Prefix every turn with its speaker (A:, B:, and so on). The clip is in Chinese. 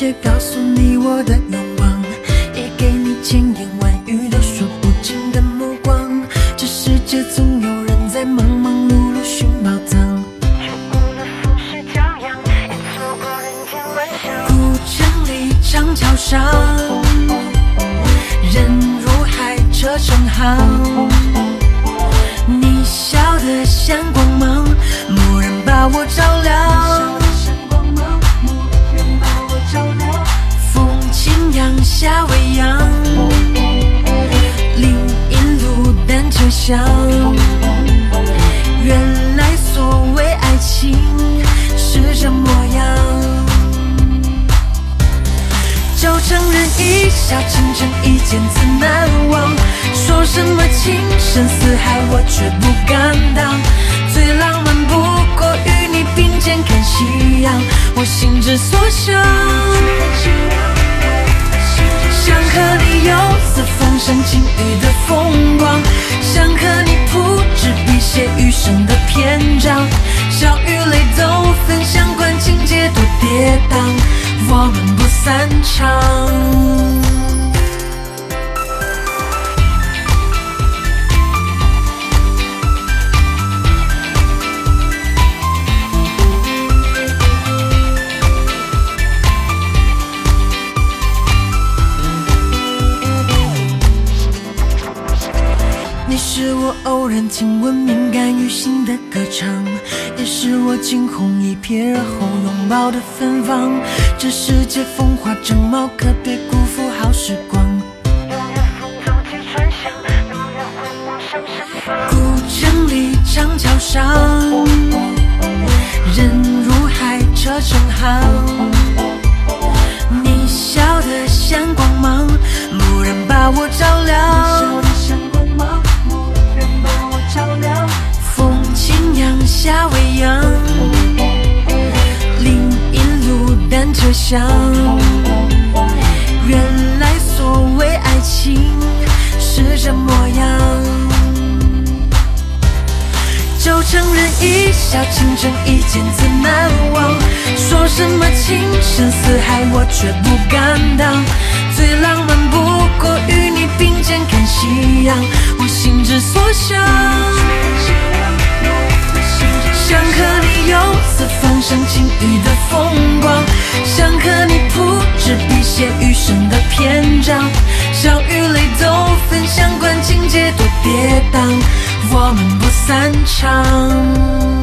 A: 谢告诉你我的愿望，也给你千言万语都说不尽的目光。这世界总有人在忙忙碌碌寻宝藏，
B: 却不能俯视骄阳，也错过人间万象。
A: 古城里长桥上，人如海，车成行。你笑得像光芒，蓦然把我照夏未央，林荫路单车响。原来所谓爱情是这模样。就承认一笑倾城，一见自难忘。说什么情深似海，我却不敢当。最浪漫不过与你并肩看夕阳，我心之所向。四方山晴雨的风光，想和你铺纸笔写余生的篇章，笑与泪都分享，管情节多跌宕，我们不散场。你是我偶然听闻敏感于心的歌唱，也是我惊鸿一瞥而后拥抱的芬芳。这世界风华正茂，可别辜负好时光。
B: 永远风走起船响，永远回望向上方。
A: 古城里长桥上，人如海，车成行。想。原来所谓爱情是这模样。就承认一笑倾城，一见自难忘。说什么情深似海，我却不敢当。最浪漫不过与你并肩看夕阳，我心之所向。笑与泪都分享，管情节多跌宕，我们不散场。